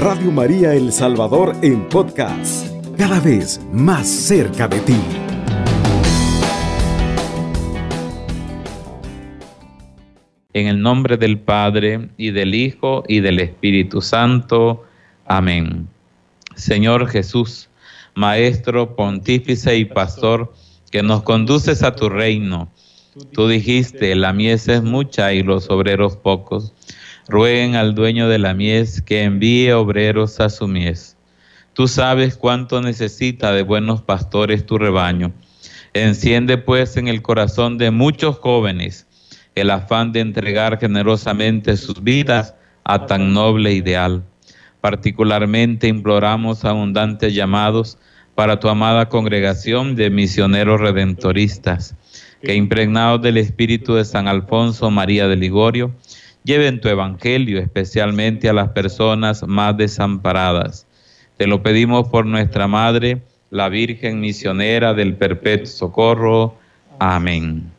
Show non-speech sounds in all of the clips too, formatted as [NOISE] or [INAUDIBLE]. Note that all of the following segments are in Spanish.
Radio María El Salvador en podcast, cada vez más cerca de ti. En el nombre del Padre y del Hijo y del Espíritu Santo. Amén. Señor Jesús, Maestro, Pontífice y Pastor, que nos conduces a tu reino. Tú dijiste, la mies es mucha y los obreros pocos. Rueguen al dueño de la mies que envíe obreros a su mies. Tú sabes cuánto necesita de buenos pastores tu rebaño. Enciende pues en el corazón de muchos jóvenes el afán de entregar generosamente sus vidas a tan noble ideal. Particularmente imploramos abundantes llamados para tu amada congregación de misioneros redentoristas, que impregnados del espíritu de San Alfonso María de Ligorio, lleven tu evangelio especialmente a las personas más desamparadas. Te lo pedimos por nuestra Madre, la Virgen misionera del Perpetuo Socorro. Amén.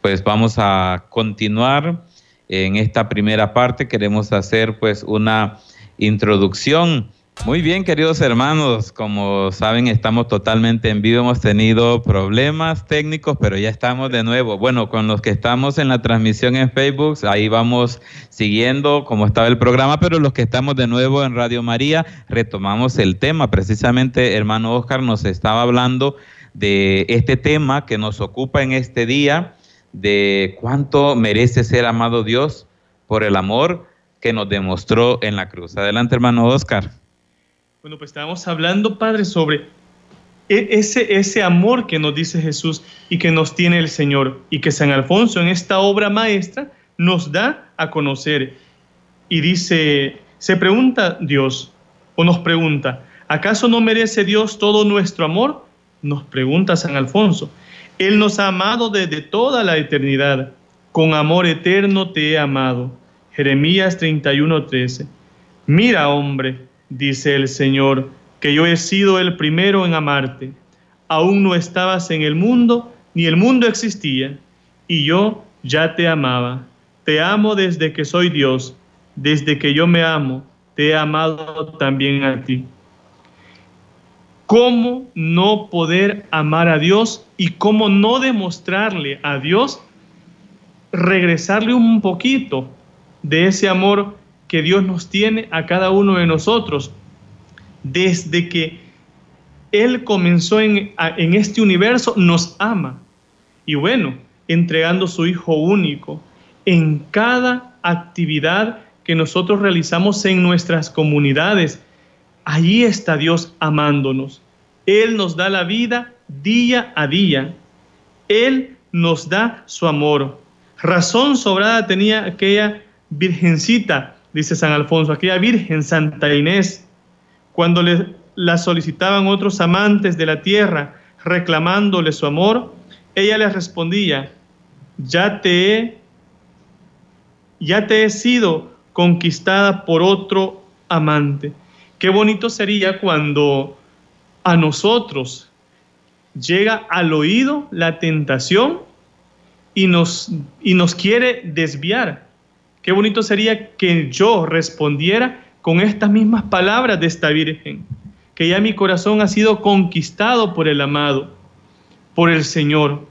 Pues vamos a continuar en esta primera parte. Queremos hacer pues una introducción muy bien, queridos hermanos, como saben, estamos totalmente en vivo, hemos tenido problemas técnicos, pero ya estamos de nuevo. Bueno, con los que estamos en la transmisión en Facebook, ahí vamos siguiendo cómo estaba el programa, pero los que estamos de nuevo en Radio María, retomamos el tema. Precisamente, hermano Oscar nos estaba hablando de este tema que nos ocupa en este día, de cuánto merece ser amado Dios por el amor que nos demostró en la cruz. Adelante, hermano Oscar. Bueno, pues estábamos hablando, Padre, sobre e-, ese, ese amor que nos dice Jesús y que nos tiene el Señor y que San Alfonso en esta obra maestra nos da a conocer. Y dice, se pregunta Dios o nos pregunta, ¿acaso no merece Dios todo nuestro amor? Nos pregunta San Alfonso. Él nos ha amado desde toda la eternidad. Con amor eterno te he amado. Jeremías 31:13. Mira, hombre, dice el Señor, que yo he sido el primero en amarte. Aún no estabas en el mundo, ni el mundo existía, y yo ya te amaba. Te amo desde que soy Dios, desde que yo me amo, te he amado también a ti. ¿Cómo no poder amar a Dios y cómo no demostrarle a Dios, regresarle un poquito de ese amor que Dios nos tiene a cada uno de nosotros. Desde que Él comenzó en, en este universo, nos ama. Y bueno, entregando su Hijo único en cada actividad que nosotros realizamos en nuestras comunidades. Allí está Dios amándonos. Él nos da la vida día a día. Él nos da su amor. Razón sobrada tenía aquella virgencita dice San Alfonso, aquella Virgen Santa Inés, cuando le, la solicitaban otros amantes de la tierra reclamándole su amor, ella les respondía, ya te he, ya te he sido conquistada por otro amante. Qué bonito sería cuando a nosotros llega al oído la tentación y nos, y nos quiere desviar Qué bonito sería que yo respondiera con estas mismas palabras de esta Virgen, que ya mi corazón ha sido conquistado por el amado, por el Señor.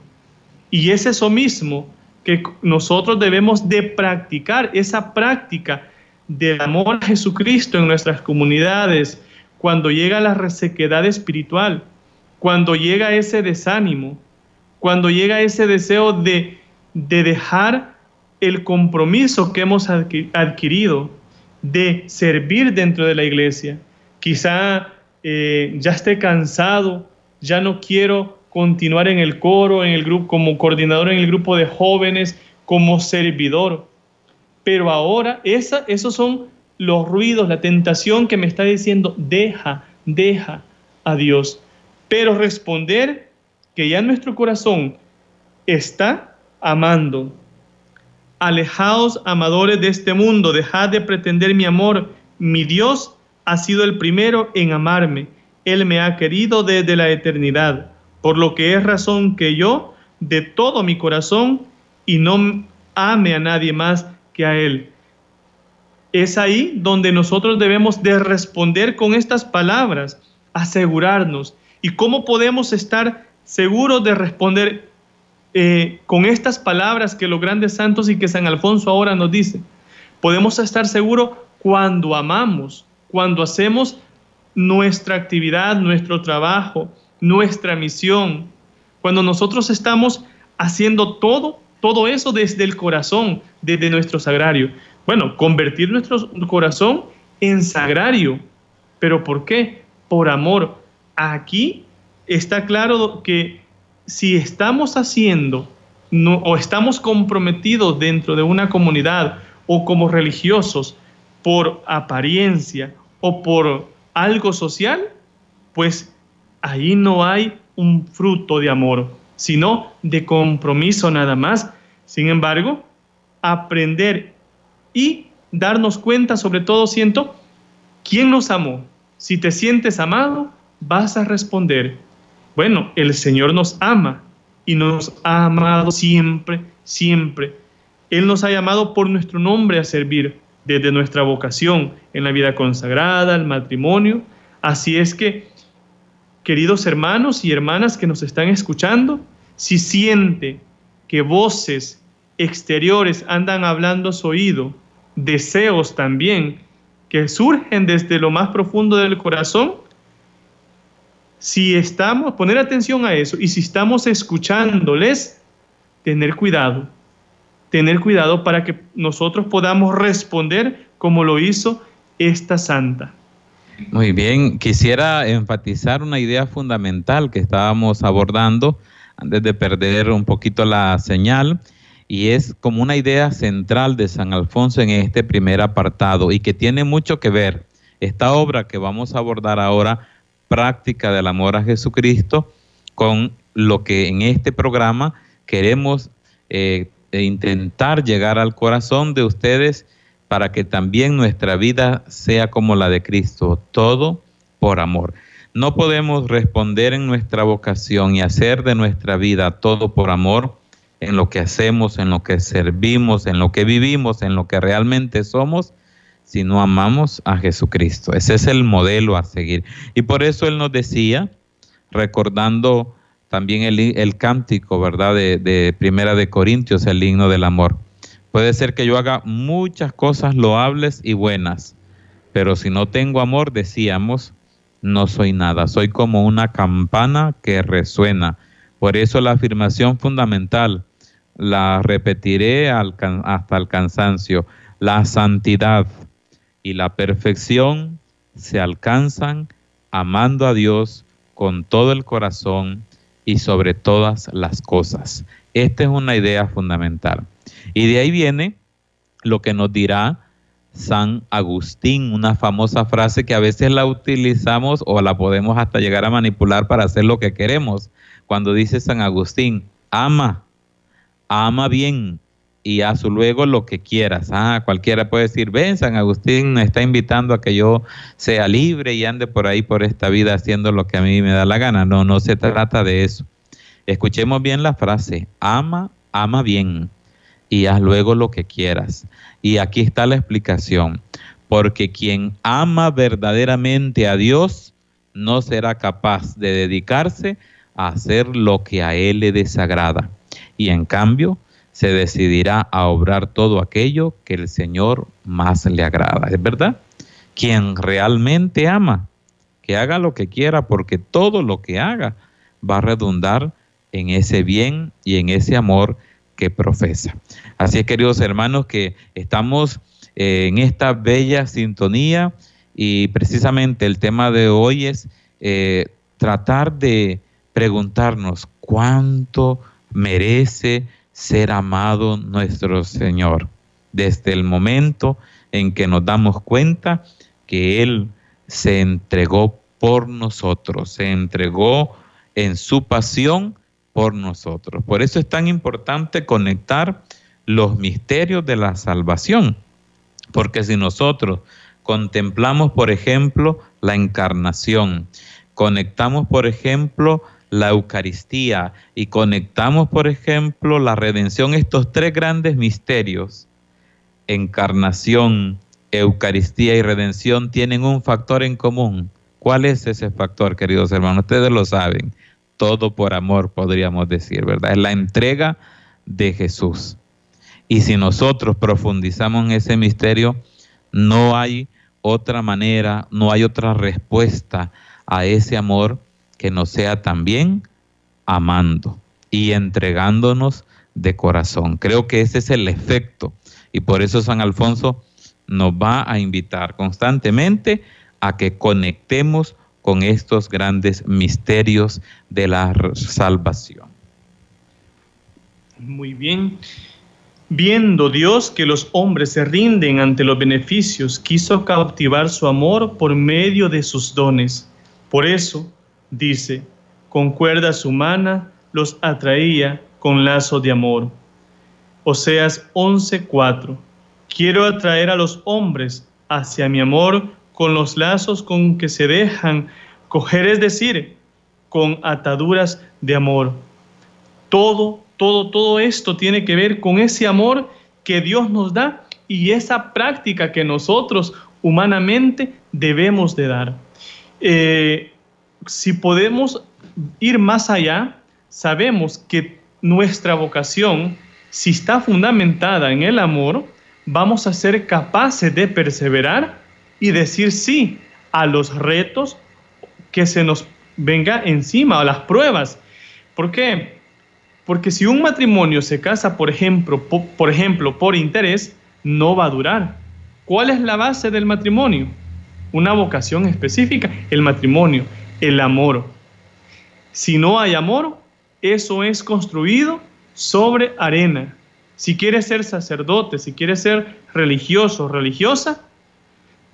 Y es eso mismo que nosotros debemos de practicar, esa práctica del amor a Jesucristo en nuestras comunidades, cuando llega la resequedad espiritual, cuando llega ese desánimo, cuando llega ese deseo de, de dejar el compromiso que hemos adquirido de servir dentro de la iglesia. Quizá eh, ya esté cansado, ya no quiero continuar en el coro, en el grupo, como coordinador en el grupo de jóvenes, como servidor. Pero ahora esos son los ruidos, la tentación que me está diciendo, deja, deja a Dios. Pero responder que ya nuestro corazón está amando, Alejaos, amadores de este mundo, dejad de pretender mi amor. Mi Dios ha sido el primero en amarme. Él me ha querido desde la eternidad, por lo que es razón que yo, de todo mi corazón, y no ame a nadie más que a Él. es ahí donde nosotros debemos de responder con estas palabras, asegurarnos. ¿Y cómo podemos estar seguros de responder eh, con estas palabras que los grandes santos y que San Alfonso ahora nos dice? Podemos estar seguros cuando amamos, cuando hacemos nuestra actividad, nuestro trabajo, nuestra misión, cuando nosotros estamos haciendo todo, todo eso desde el corazón, desde nuestro sagrario. Bueno, convertir nuestro corazón en sagrario. ¿Pero por qué? Por amor. Aquí está claro que si estamos haciendo o estamos comprometidos dentro de una comunidad o como religiosos por apariencia o por algo social, pues ahí no hay un fruto de amor, sino de compromiso nada más. Sin embargo, aprender y darnos cuenta, sobre todo siento, quién nos amó. Si te sientes amado, vas a responder, bueno, el Señor nos ama y nos ha amado siempre, siempre. Él nos ha llamado por nuestro nombre a servir desde nuestra vocación en la vida consagrada, el matrimonio. Así es que, queridos hermanos y hermanas que nos están escuchando, si siente que voces exteriores andan hablando a su oído, deseos también que surgen desde lo más profundo del corazón, si estamos, poner atención a eso y si estamos escuchándoles, tener cuidado, tener cuidado para que nosotros podamos responder como lo hizo esta santa. Muy bien, quisiera enfatizar una idea fundamental que estábamos abordando antes de perder un poquito la señal y es como una idea central de San Alfonso en este primer apartado y que tiene mucho que ver esta obra que vamos a abordar ahora, práctica del amor a Jesucristo, con lo que en este programa queremos eh, intentar llegar al corazón de ustedes para que también nuestra vida sea como la de Cristo, todo por amor. No podemos responder en nuestra vocación y hacer de nuestra vida todo por amor en lo que hacemos, en lo que servimos, en lo que vivimos, en lo que realmente somos, si no amamos a Jesucristo. Ese es el modelo a seguir. Y por eso Él nos decía, recordando también el, cántico, ¿verdad? De, de, Primera de Corintios, el himno del amor. Puede ser que yo haga muchas cosas loables y buenas, pero si no tengo amor, decíamos, no soy nada. Soy como una campana que resuena. Por eso la afirmación fundamental, la repetiré hasta el cansancio. La santidad y la perfección se alcanzan amando a Dios con todo el corazón y sobre todas las cosas. Esta es una idea fundamental. Y de ahí viene lo que nos dirá San Agustín, una famosa frase que a veces la utilizamos o la podemos hasta llegar a manipular para hacer lo que queremos. Cuando dice San Agustín, ama ama bien y haz luego lo que quieras. Ah, cualquiera puede decir, ven, San Agustín me está invitando a que yo sea libre y ande por ahí por esta vida haciendo lo que a mí me da la gana. No, no se trata de eso. Escuchemos bien la frase, ama, ama bien y haz luego lo que quieras. Y aquí está la explicación, porque quien ama verdaderamente a Dios no será capaz de dedicarse a hacer lo que a Él le desagrada y en cambio se decidirá a obrar todo aquello que el Señor más le agrada. ¿Es verdad? Quien realmente ama, que haga lo que quiera, porque todo lo que haga va a redundar en ese bien y en ese amor que profesa. Así es, queridos hermanos, que estamos eh, en esta bella sintonía y precisamente el tema de hoy es eh, tratar de preguntarnos cuánto merece ser amado nuestro Señor. Desde el momento en que nos damos cuenta que Él se entregó por nosotros, se entregó en su pasión por nosotros. Por eso es tan importante conectar los misterios de la salvación, porque si nosotros contemplamos, por ejemplo, la encarnación, conectamos, por ejemplo, la Eucaristía y conectamos, por ejemplo, la redención, estos tres grandes misterios, encarnación, Eucaristía y redención tienen un factor en común. ¿Cuál es ese factor, queridos hermanos? Ustedes lo saben. Todo por amor, podríamos decir, ¿verdad? Es la entrega de Jesús. Y si nosotros profundizamos en ese misterio, no hay otra manera, no hay otra respuesta a ese amor que no sea también amando y entregándonos de corazón. Creo que ese es el efecto y por eso San Alfonso nos va a invitar constantemente a que conectemos con estos grandes misterios de la salvación. Muy bien. Viendo Dios que los hombres se rinden ante los beneficios, quiso cautivar su amor por medio de sus dones. Por eso, dice, con cuerdas humanas los atraía con lazo de amor. Oseas 11:4 Quiero atraer a los hombres hacia mi amor con los lazos con que se dejan coger, es decir, con ataduras de amor. Todo, todo, todo esto tiene que ver con ese amor que Dios nos da y esa práctica que nosotros humanamente debemos de dar. Eh, si podemos ir más allá, sabemos que nuestra vocación, si está fundamentada en el amor, vamos a ser capaces de perseverar y decir sí a los retos que se nos venga encima, a las pruebas. ¿Por qué? Porque si un matrimonio se casa, por ejemplo, por, ejemplo, por interés, no va a durar. ¿Cuál es la base del matrimonio? Una vocación específica, el matrimonio, el amor. Si no hay amor, eso es construido sobre arena. Si quieres ser sacerdote, si quieres ser religioso, religiosa,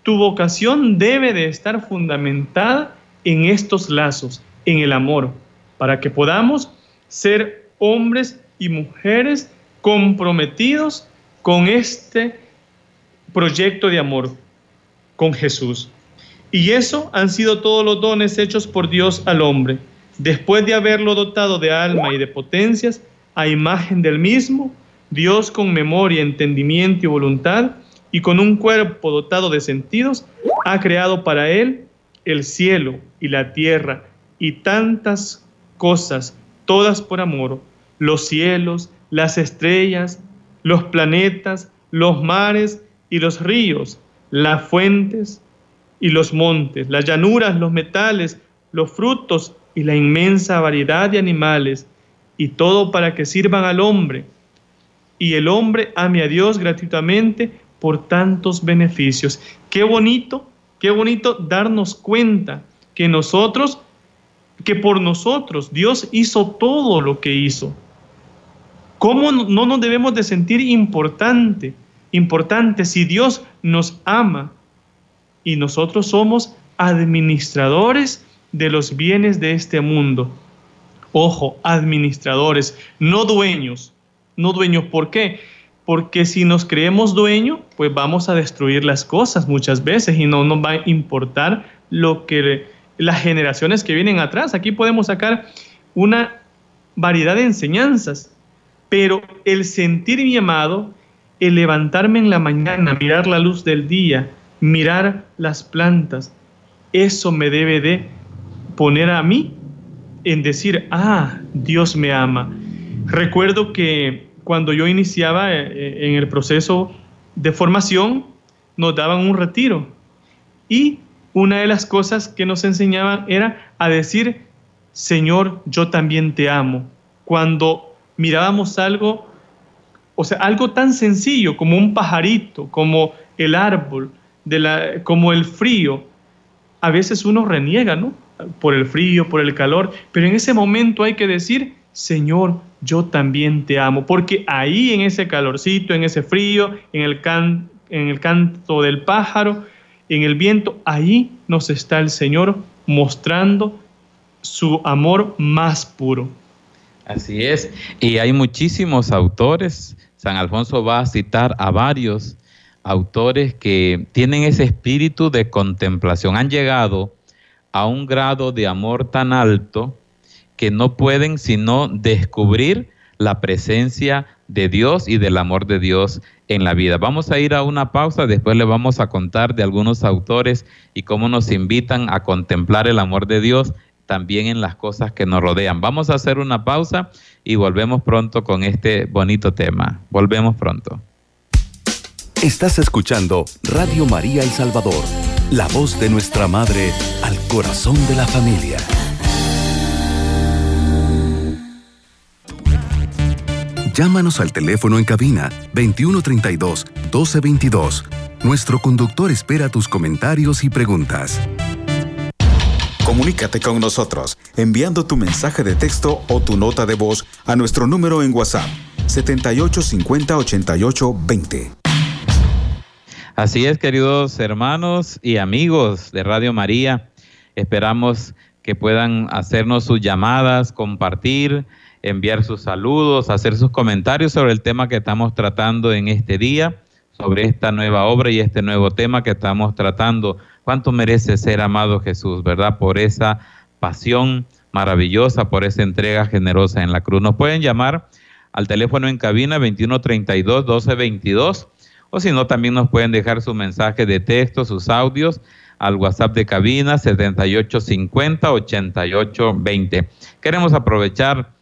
tu vocación debe de estar fundamentada en estos lazos, en el amor, para que podamos ser hombres y mujeres comprometidos con este proyecto de amor, con Jesús. Y eso han sido todos los dones hechos por Dios al hombre. Después de haberlo dotado de alma y de potencias, a imagen del mismo, Dios con memoria, entendimiento y voluntad, y con un cuerpo dotado de sentidos, ha creado para él el cielo y la tierra y tantas cosas, todas por amor, los cielos, las estrellas, los planetas, los mares y los ríos, las fuentes y los montes, las llanuras, los metales, los frutos y la inmensa variedad de animales, y todo para que sirvan al hombre, y el hombre ame a Dios gratuitamente por tantos beneficios. Qué bonito, qué bonito darnos cuenta que nosotros, que por nosotros Dios hizo todo lo que hizo. ¿Cómo no nos debemos de sentir importante, importante si Dios nos ama y nosotros somos administradores de los bienes de este mundo? Ojo, administradores, no dueños, no dueños. ¿Por qué? Porque si nos creemos dueños, pues vamos a destruir las cosas muchas veces y no nos va a importar lo que las generaciones que vienen atrás. Aquí podemos sacar una variedad de enseñanzas, pero el sentir mi amado, el levantarme en la mañana, mirar la luz del día, mirar las plantas, eso me debe de poner a mí en decir, ah, Dios me ama. Recuerdo que cuando yo iniciaba eh, eh, en el proceso de formación, nos daban un retiro. Y una de las cosas que nos enseñaban era a decir, Señor, yo también te amo. Cuando mirábamos algo, o sea, algo tan sencillo como un pajarito, como el árbol, como el frío, a veces uno reniega, ¿no? Por el frío, por el calor, pero en ese momento hay que decir, Señor, yo también te amo, porque ahí en ese calorcito, en ese frío, en el, en el canto del pájaro, en el viento, ahí nos está el Señor mostrando su amor más puro. Así es, y hay muchísimos autores, San Alfonso va a citar a varios autores que tienen ese espíritu de contemplación, han llegado a un grado de amor tan alto que no pueden sino descubrir la presencia de Dios y del amor de Dios en la vida. Vamos a ir a una pausa, después le vamos a contar de algunos autores y cómo nos invitan a contemplar el amor de Dios también en las cosas que nos rodean. Vamos a hacer una pausa y volvemos pronto con este bonito tema. Volvemos pronto. Estás escuchando Radio María El Salvador, la voz de nuestra Madre al corazón de la familia. Llámanos al teléfono en cabina 2132 1222. Nuestro conductor espera tus comentarios y preguntas. Comunícate con nosotros enviando tu mensaje de texto o tu nota de voz a nuestro número en WhatsApp 7850 88 20. Así es, queridos hermanos y amigos de Radio María. Esperamos que puedan hacernos sus llamadas, compartir, enviar sus saludos, hacer sus comentarios sobre el tema que estamos tratando en este día, sobre esta nueva obra y este nuevo tema que estamos tratando cuánto merece ser amado Jesús, ¿verdad? Por esa pasión maravillosa, por esa entrega generosa en la cruz. Nos pueden llamar al teléfono en cabina 2132 1222 o si no, también nos pueden dejar su mensaje de texto, sus audios al WhatsApp de cabina 7850 8820. Queremos aprovechar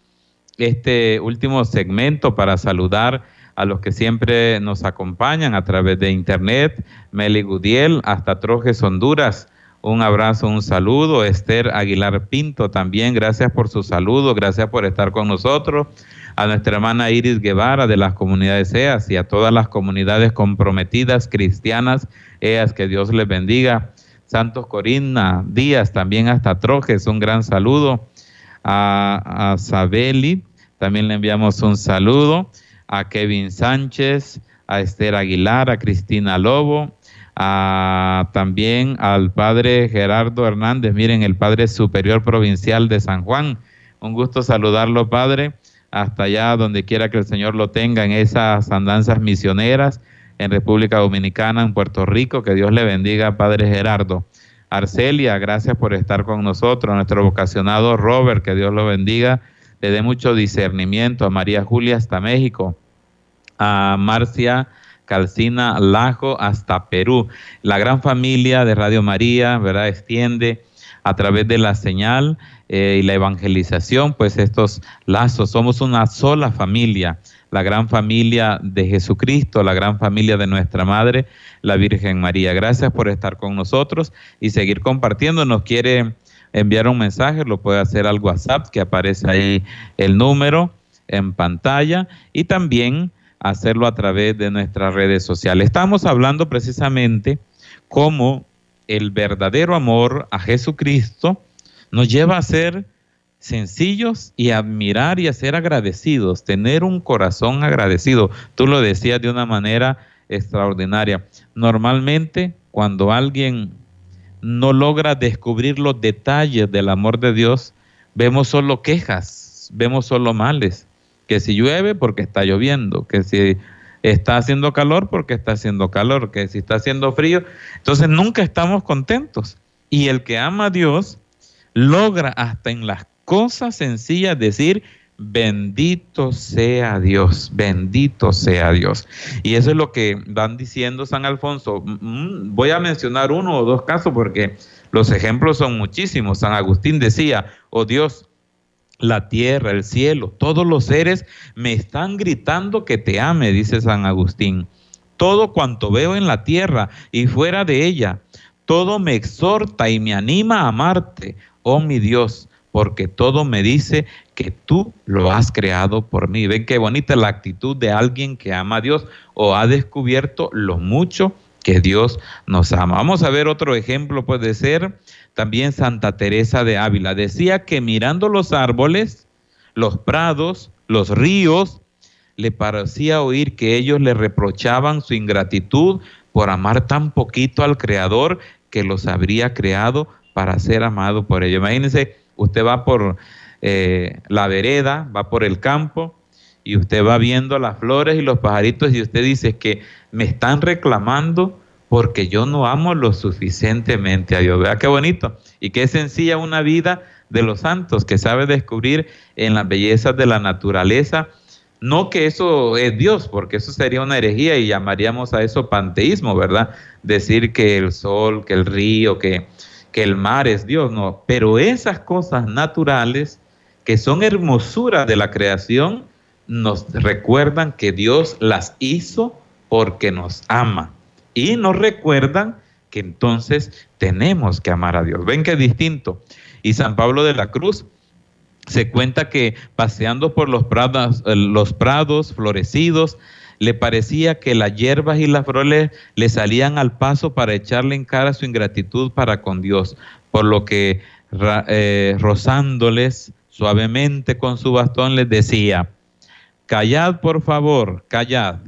este último segmento para saludar a los que siempre nos acompañan a través de internet, Meli Gudiel, hasta Trojes, Honduras. Un abrazo, un saludo. Esther Aguilar Pinto también, gracias por su saludo, gracias por estar con nosotros. A nuestra hermana Iris Guevara de las comunidades EAS y a todas las comunidades comprometidas cristianas EAS, que Dios les bendiga. Santos Corina Díaz, también hasta Trojes, un gran saludo. A, a Sabeli, también le enviamos un saludo a Kevin Sánchez, a Esther Aguilar, a Cristina Lobo, a, también al padre Gerardo Hernández, miren, el padre superior provincial de San Juan. Un gusto saludarlo, padre, hasta allá donde quiera que el Señor lo tenga en esas andanzas misioneras en República Dominicana, en Puerto Rico. Que Dios le bendiga, padre Gerardo. Arcelia, gracias por estar con nosotros. Nuestro vocacionado Robert, que Dios lo bendiga le dé mucho discernimiento a María Julia hasta México, a Marcia Calcina Lajo hasta Perú. La gran familia de Radio María, ¿verdad? Extiende a través de la señal eh, y la evangelización, pues estos lazos. Somos una sola familia, la gran familia de Jesucristo, la gran familia de nuestra Madre, la Virgen María. Gracias por estar con nosotros y seguir compartiendo. Nos quiere enviar un mensaje, lo puede hacer al WhatsApp, que aparece ahí el número en pantalla, y también hacerlo a través de nuestras redes sociales. Estamos hablando precisamente cómo el verdadero amor a Jesucristo nos lleva a ser sencillos y admirar y a ser agradecidos, tener un corazón agradecido. Tú lo decías de una manera extraordinaria. Normalmente cuando alguien no logra descubrir los detalles del amor de Dios, vemos solo quejas, vemos solo males, que si llueve porque está lloviendo, que si está haciendo calor porque está haciendo calor, que si está haciendo frío, entonces nunca estamos contentos. Y el que ama a Dios logra hasta en las cosas sencillas decir, Bendito sea Dios, bendito sea Dios. Y eso es lo que van diciendo San Alfonso. Mm, mm, voy a mencionar uno o dos casos porque los ejemplos son muchísimos. San Agustín decía, oh Dios, la tierra, el cielo, todos los seres me están gritando que te ame, dice San Agustín. Todo cuanto veo en la tierra y fuera de ella, todo me exhorta y me anima a amarte, oh mi Dios porque todo me dice que tú lo has creado por mí. Ven qué bonita la actitud de alguien que ama a Dios o ha descubierto lo mucho que Dios nos ama. Vamos a ver otro ejemplo, puede ser también Santa Teresa de Ávila. Decía que mirando los árboles, los prados, los ríos, le parecía oír que ellos le reprochaban su ingratitud por amar tan poquito al Creador que los habría creado para ser amado por ellos. Imagínense usted va por eh, la vereda, va por el campo y usted va viendo las flores y los pajaritos y usted dice que me están reclamando porque yo no amo lo suficientemente a Dios. Vea qué bonito y qué sencilla una vida de los santos que sabe descubrir en las bellezas de la naturaleza No que eso es Dios, porque eso sería una herejía y llamaríamos a eso panteísmo, ¿verdad? Decir que el sol, que el río, que, que el mar es Dios, no. Pero esas cosas naturales que son hermosuras de la creación, nos recuerdan que Dios las hizo porque nos ama. Y nos recuerdan que entonces tenemos que amar a Dios. Ven que es distinto. Y San Pablo de la Cruz se cuenta que paseando por los prados, eh, los prados florecidos, le parecía que las hierbas y las flores le salían al paso para echarle en cara su ingratitud para con Dios, por lo que eh, rozándoles suavemente con su bastón les decía, callad por favor, callad,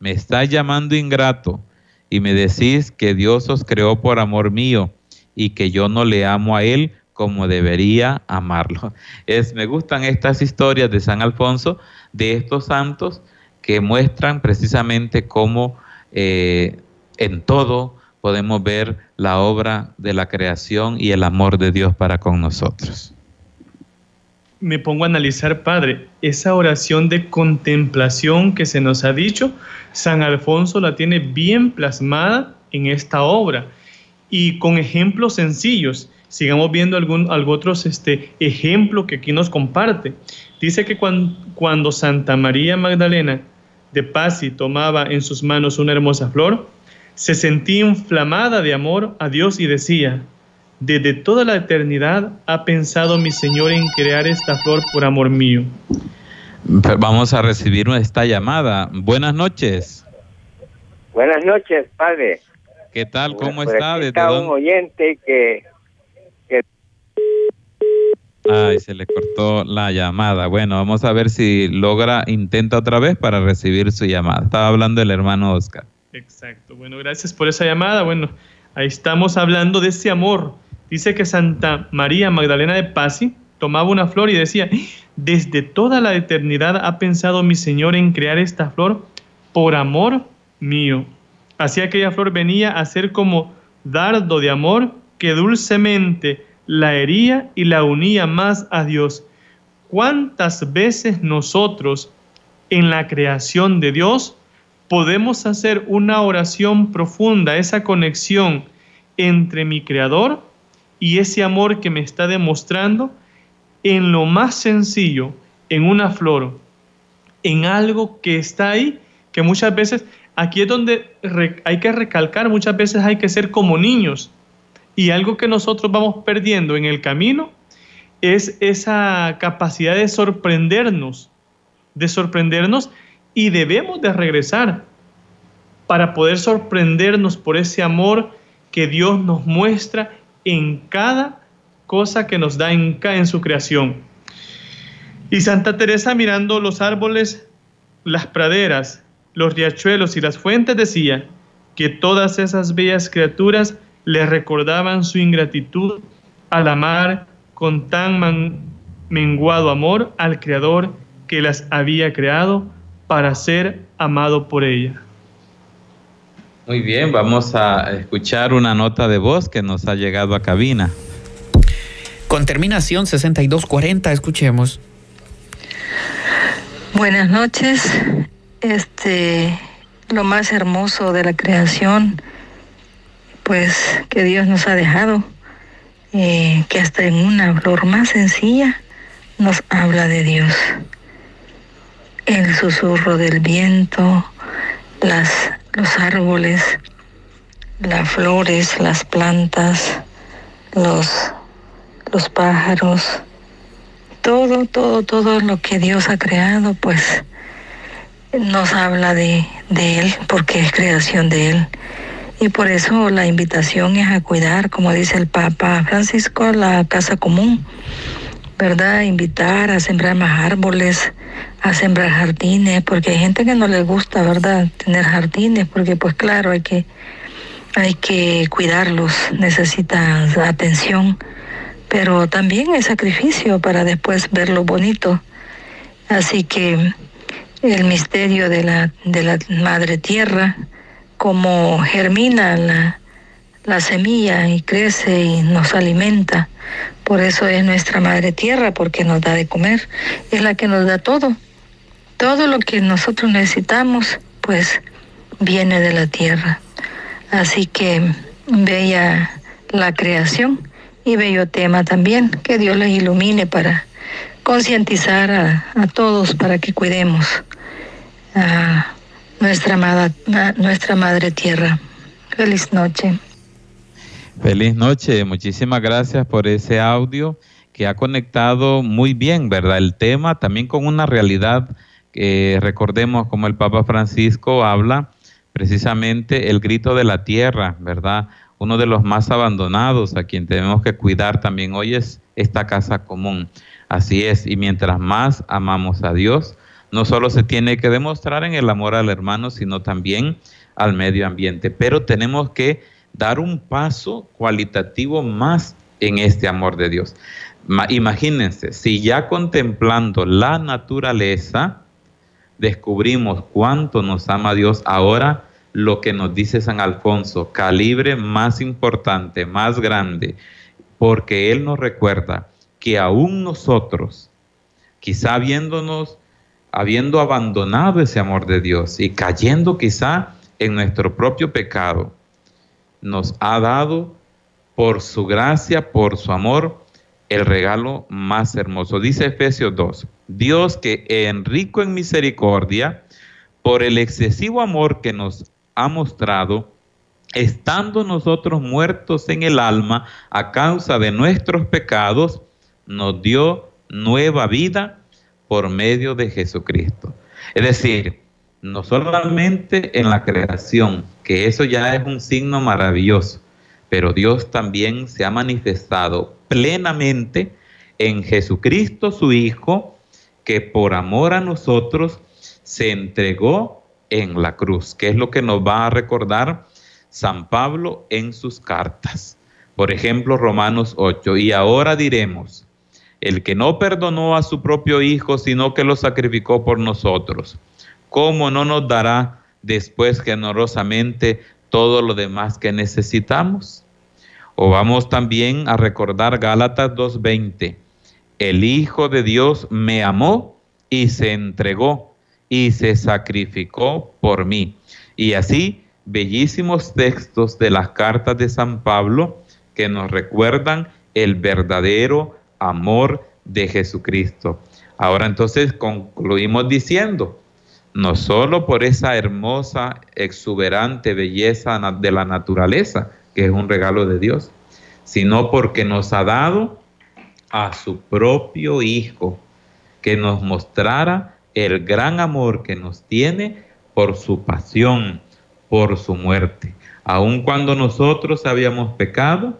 me estáis llamando ingrato y me decís que Dios os creó por amor mío y que yo no le amo a Él como debería amarlo. [LAUGHS] Es, me gustan estas historias de San Alfonso, de estos santos que muestran precisamente cómo eh, en todo podemos ver la obra de la creación y el amor de Dios para con nosotros. Me pongo a analizar, Padre, esa oración de contemplación que se nos ha dicho, San Alfonso la tiene bien plasmada en esta obra y con ejemplos sencillos sigamos viendo algún, otros este, ejemplos que aquí nos comparte. Dice que cuando, cuando Santa María Magdalena de Pasi tomaba en sus manos una hermosa flor, se sentía inflamada de amor a Dios y decía, desde toda la eternidad ha pensado mi Señor en crear esta flor por amor mío. Vamos a recibir esta llamada. Buenas noches. Buenas noches, padre. ¿Qué tal? ¿Cómo está? está un oyente que Ay, se le cortó la llamada. Bueno, vamos a ver si logra, intenta otra vez para recibir su llamada. Estaba hablando el hermano Oscar. Exacto. Bueno, gracias por esa llamada. Bueno, ahí estamos hablando de ese amor. Dice que Santa María Magdalena de Pasi tomaba una flor y decía, desde toda la eternidad ha pensado mi Señor en crear esta flor por amor mío. Así aquella flor venía a ser como dardo de amor que dulcemente la hería y la unía más a Dios. ¿Cuántas veces nosotros en la creación de Dios podemos hacer una oración profunda, esa conexión entre mi creador y ese amor que me está demostrando en lo más sencillo, en una flor, en algo que está ahí, que muchas veces, aquí es donde hay que recalcar, muchas veces hay que ser como niños, y algo que nosotros vamos perdiendo en el camino es esa capacidad de sorprendernos, de sorprendernos y debemos de regresar para poder sorprendernos por ese amor que Dios nos muestra en cada cosa que nos da en, en su creación. Y Santa Teresa mirando los árboles, las praderas, los riachuelos y las fuentes decía que todas esas bellas criaturas le recordaban su ingratitud al amar con tan menguado amor al Creador que las había creado para ser amado por ella. Muy bien, vamos a escuchar una nota de voz que nos ha llegado a cabina. Con terminación 6240, escuchemos. Buenas noches. Este, lo más hermoso de la creación pues que Dios nos ha dejado, eh, que hasta en una flor más sencilla nos habla de Dios. El susurro del viento, las, los árboles, las flores, las plantas, los, los pájaros, todo, todo, todo lo que Dios ha creado, pues nos habla de, de Él, porque es creación de Él. Y por eso la invitación es a cuidar, como dice el Papa Francisco, la casa común, ¿verdad? Invitar a sembrar más árboles, a sembrar jardines, porque hay gente que no le gusta, ¿verdad? Tener jardines, porque pues claro, hay que, hay que cuidarlos, necesitan atención, pero también hay sacrificio para después verlo bonito. Así que el misterio de la, de la madre tierra, como germina la, la semilla y crece y nos alimenta. Por eso es nuestra madre tierra, porque nos da de comer, es la que nos da todo. todo lo que nosotros necesitamos, pues viene de la tierra. Así que bella la creación y bello tema también, que Dios les ilumine para concientizar a, a, todos para que cuidemos a nuestra a nuestra madre tierra. Feliz noche. Feliz noche, muchísimas gracias por ese audio que ha conectado muy bien, ¿verdad? El tema también con una realidad que recordemos como el Papa Francisco habla precisamente el grito de la tierra, ¿verdad? Uno de los más abandonados a quien tenemos que cuidar también hoy es esta casa común. Así es, y mientras más amamos a Dios, no solo se tiene que demostrar en el amor al hermano, sino también al medio ambiente, pero tenemos que dar un paso cualitativo más en este amor de Dios. Imagínense, si ya contemplando la naturaleza, descubrimos cuánto nos ama Dios, ahora lo que nos dice San Alfonso, calibre más importante, más grande, porque Él nos recuerda que aún nosotros, quizá habiéndonos, habiendo abandonado ese amor de Dios y cayendo quizá en nuestro propio pecado, nos ha dado por su gracia, por su amor, el regalo más hermoso. Dice Efesios 2, Dios que en rico en misericordia, por el excesivo amor que nos ha mostrado, estando nosotros muertos en el alma a causa de nuestros pecados, nos dio nueva vida por medio de Jesucristo. Es decir, no solamente en la creación, que eso ya es un signo maravilloso, pero Dios también se ha manifestado plenamente en Jesucristo su Hijo, que por amor a nosotros se entregó en la cruz, que es lo que nos va a recordar San Pablo en sus cartas. Por ejemplo, Romanos 8, y ahora diremos, el que no perdonó a su propio Hijo, sino que lo sacrificó por nosotros, ¿cómo no nos dará después generosamente todo lo demás que necesitamos? O vamos también a recordar Gálatas 2.20. El Hijo de Dios me amó y se entregó y se sacrificó por mí. Y así, bellísimos textos de las cartas de San Pablo que nos recuerdan el verdadero amor de Jesucristo. Ahora entonces concluimos diciendo, no solo por esa hermosa, exuberante belleza de la naturaleza, que es un regalo de Dios, sino porque nos ha dado a su propio Hijo, que nos mostrara el gran amor que nos tiene por su pasión, por su muerte. Aun cuando nosotros habíamos pecado,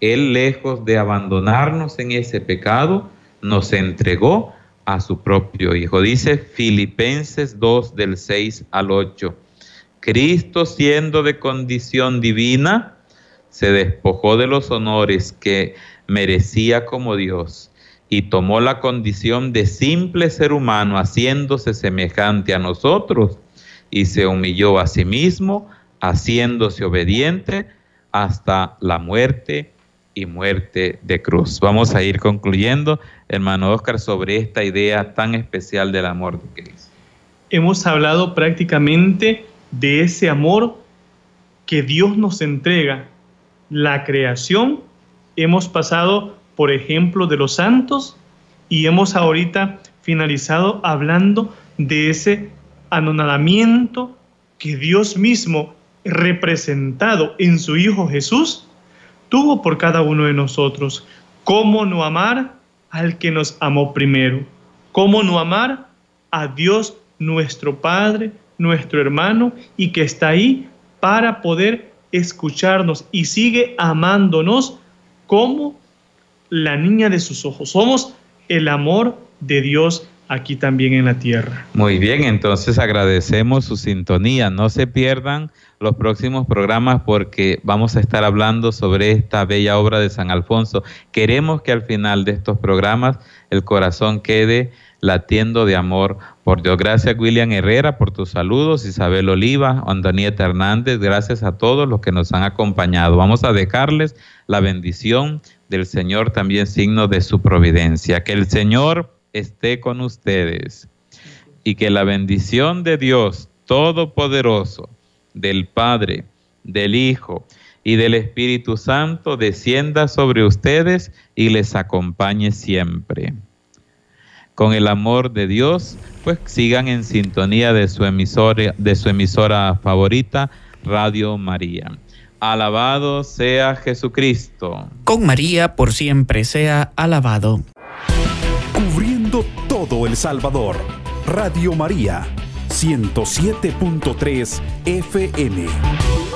Él lejos de abandonarnos en ese pecado, nos entregó a su propio Hijo. Dice Filipenses 2 del 6 al 8. Cristo siendo de condición divina, se despojó de los honores que merecía como Dios y tomó la condición de simple ser humano, haciéndose semejante a nosotros, y se humilló a sí mismo, haciéndose obediente hasta la muerte y muerte de cruz. Vamos a ir concluyendo, hermano Oscar, sobre esta idea tan especial del amor de Cristo. Hemos hablado prácticamente de ese amor que Dios nos entrega, la creación, hemos pasado por ejemplo de los santos y hemos ahorita finalizado hablando de ese anonadamiento que Dios mismo, representado en su Hijo Jesús, tuvo por cada uno de nosotros. ¿Cómo no amar al que nos amó primero? ¿Cómo no amar a Dios nuestro Padre, nuestro hermano y que está ahí para poder escucharnos y sigue amándonos como la niña de sus ojos. Somos el amor de Dios aquí también en la tierra. Muy bien, entonces agradecemos su sintonía. No se pierdan los próximos programas porque vamos a estar hablando sobre esta bella obra de San Alfonso. Queremos que al final de estos programas el corazón quede latiendo de amor por Dios. Gracias William Herrera por tus saludos, Isabel Oliva, Antonieta Hernández, gracias a todos los que nos han acompañado. Vamos a dejarles la bendición del Señor, también signo de su providencia. Que el Señor esté con ustedes. y que la bendición de Dios Todopoderoso, del Padre, del Hijo y del Espíritu Santo descienda sobre ustedes y les acompañe siempre. Con el amor de Dios, pues sigan en sintonía de su emisora, de su emisora favorita, Radio María. Alabado sea Jesucristo. Con María por siempre sea alabado. Cubriendo todo El Salvador. Radio María, 107.3 FM.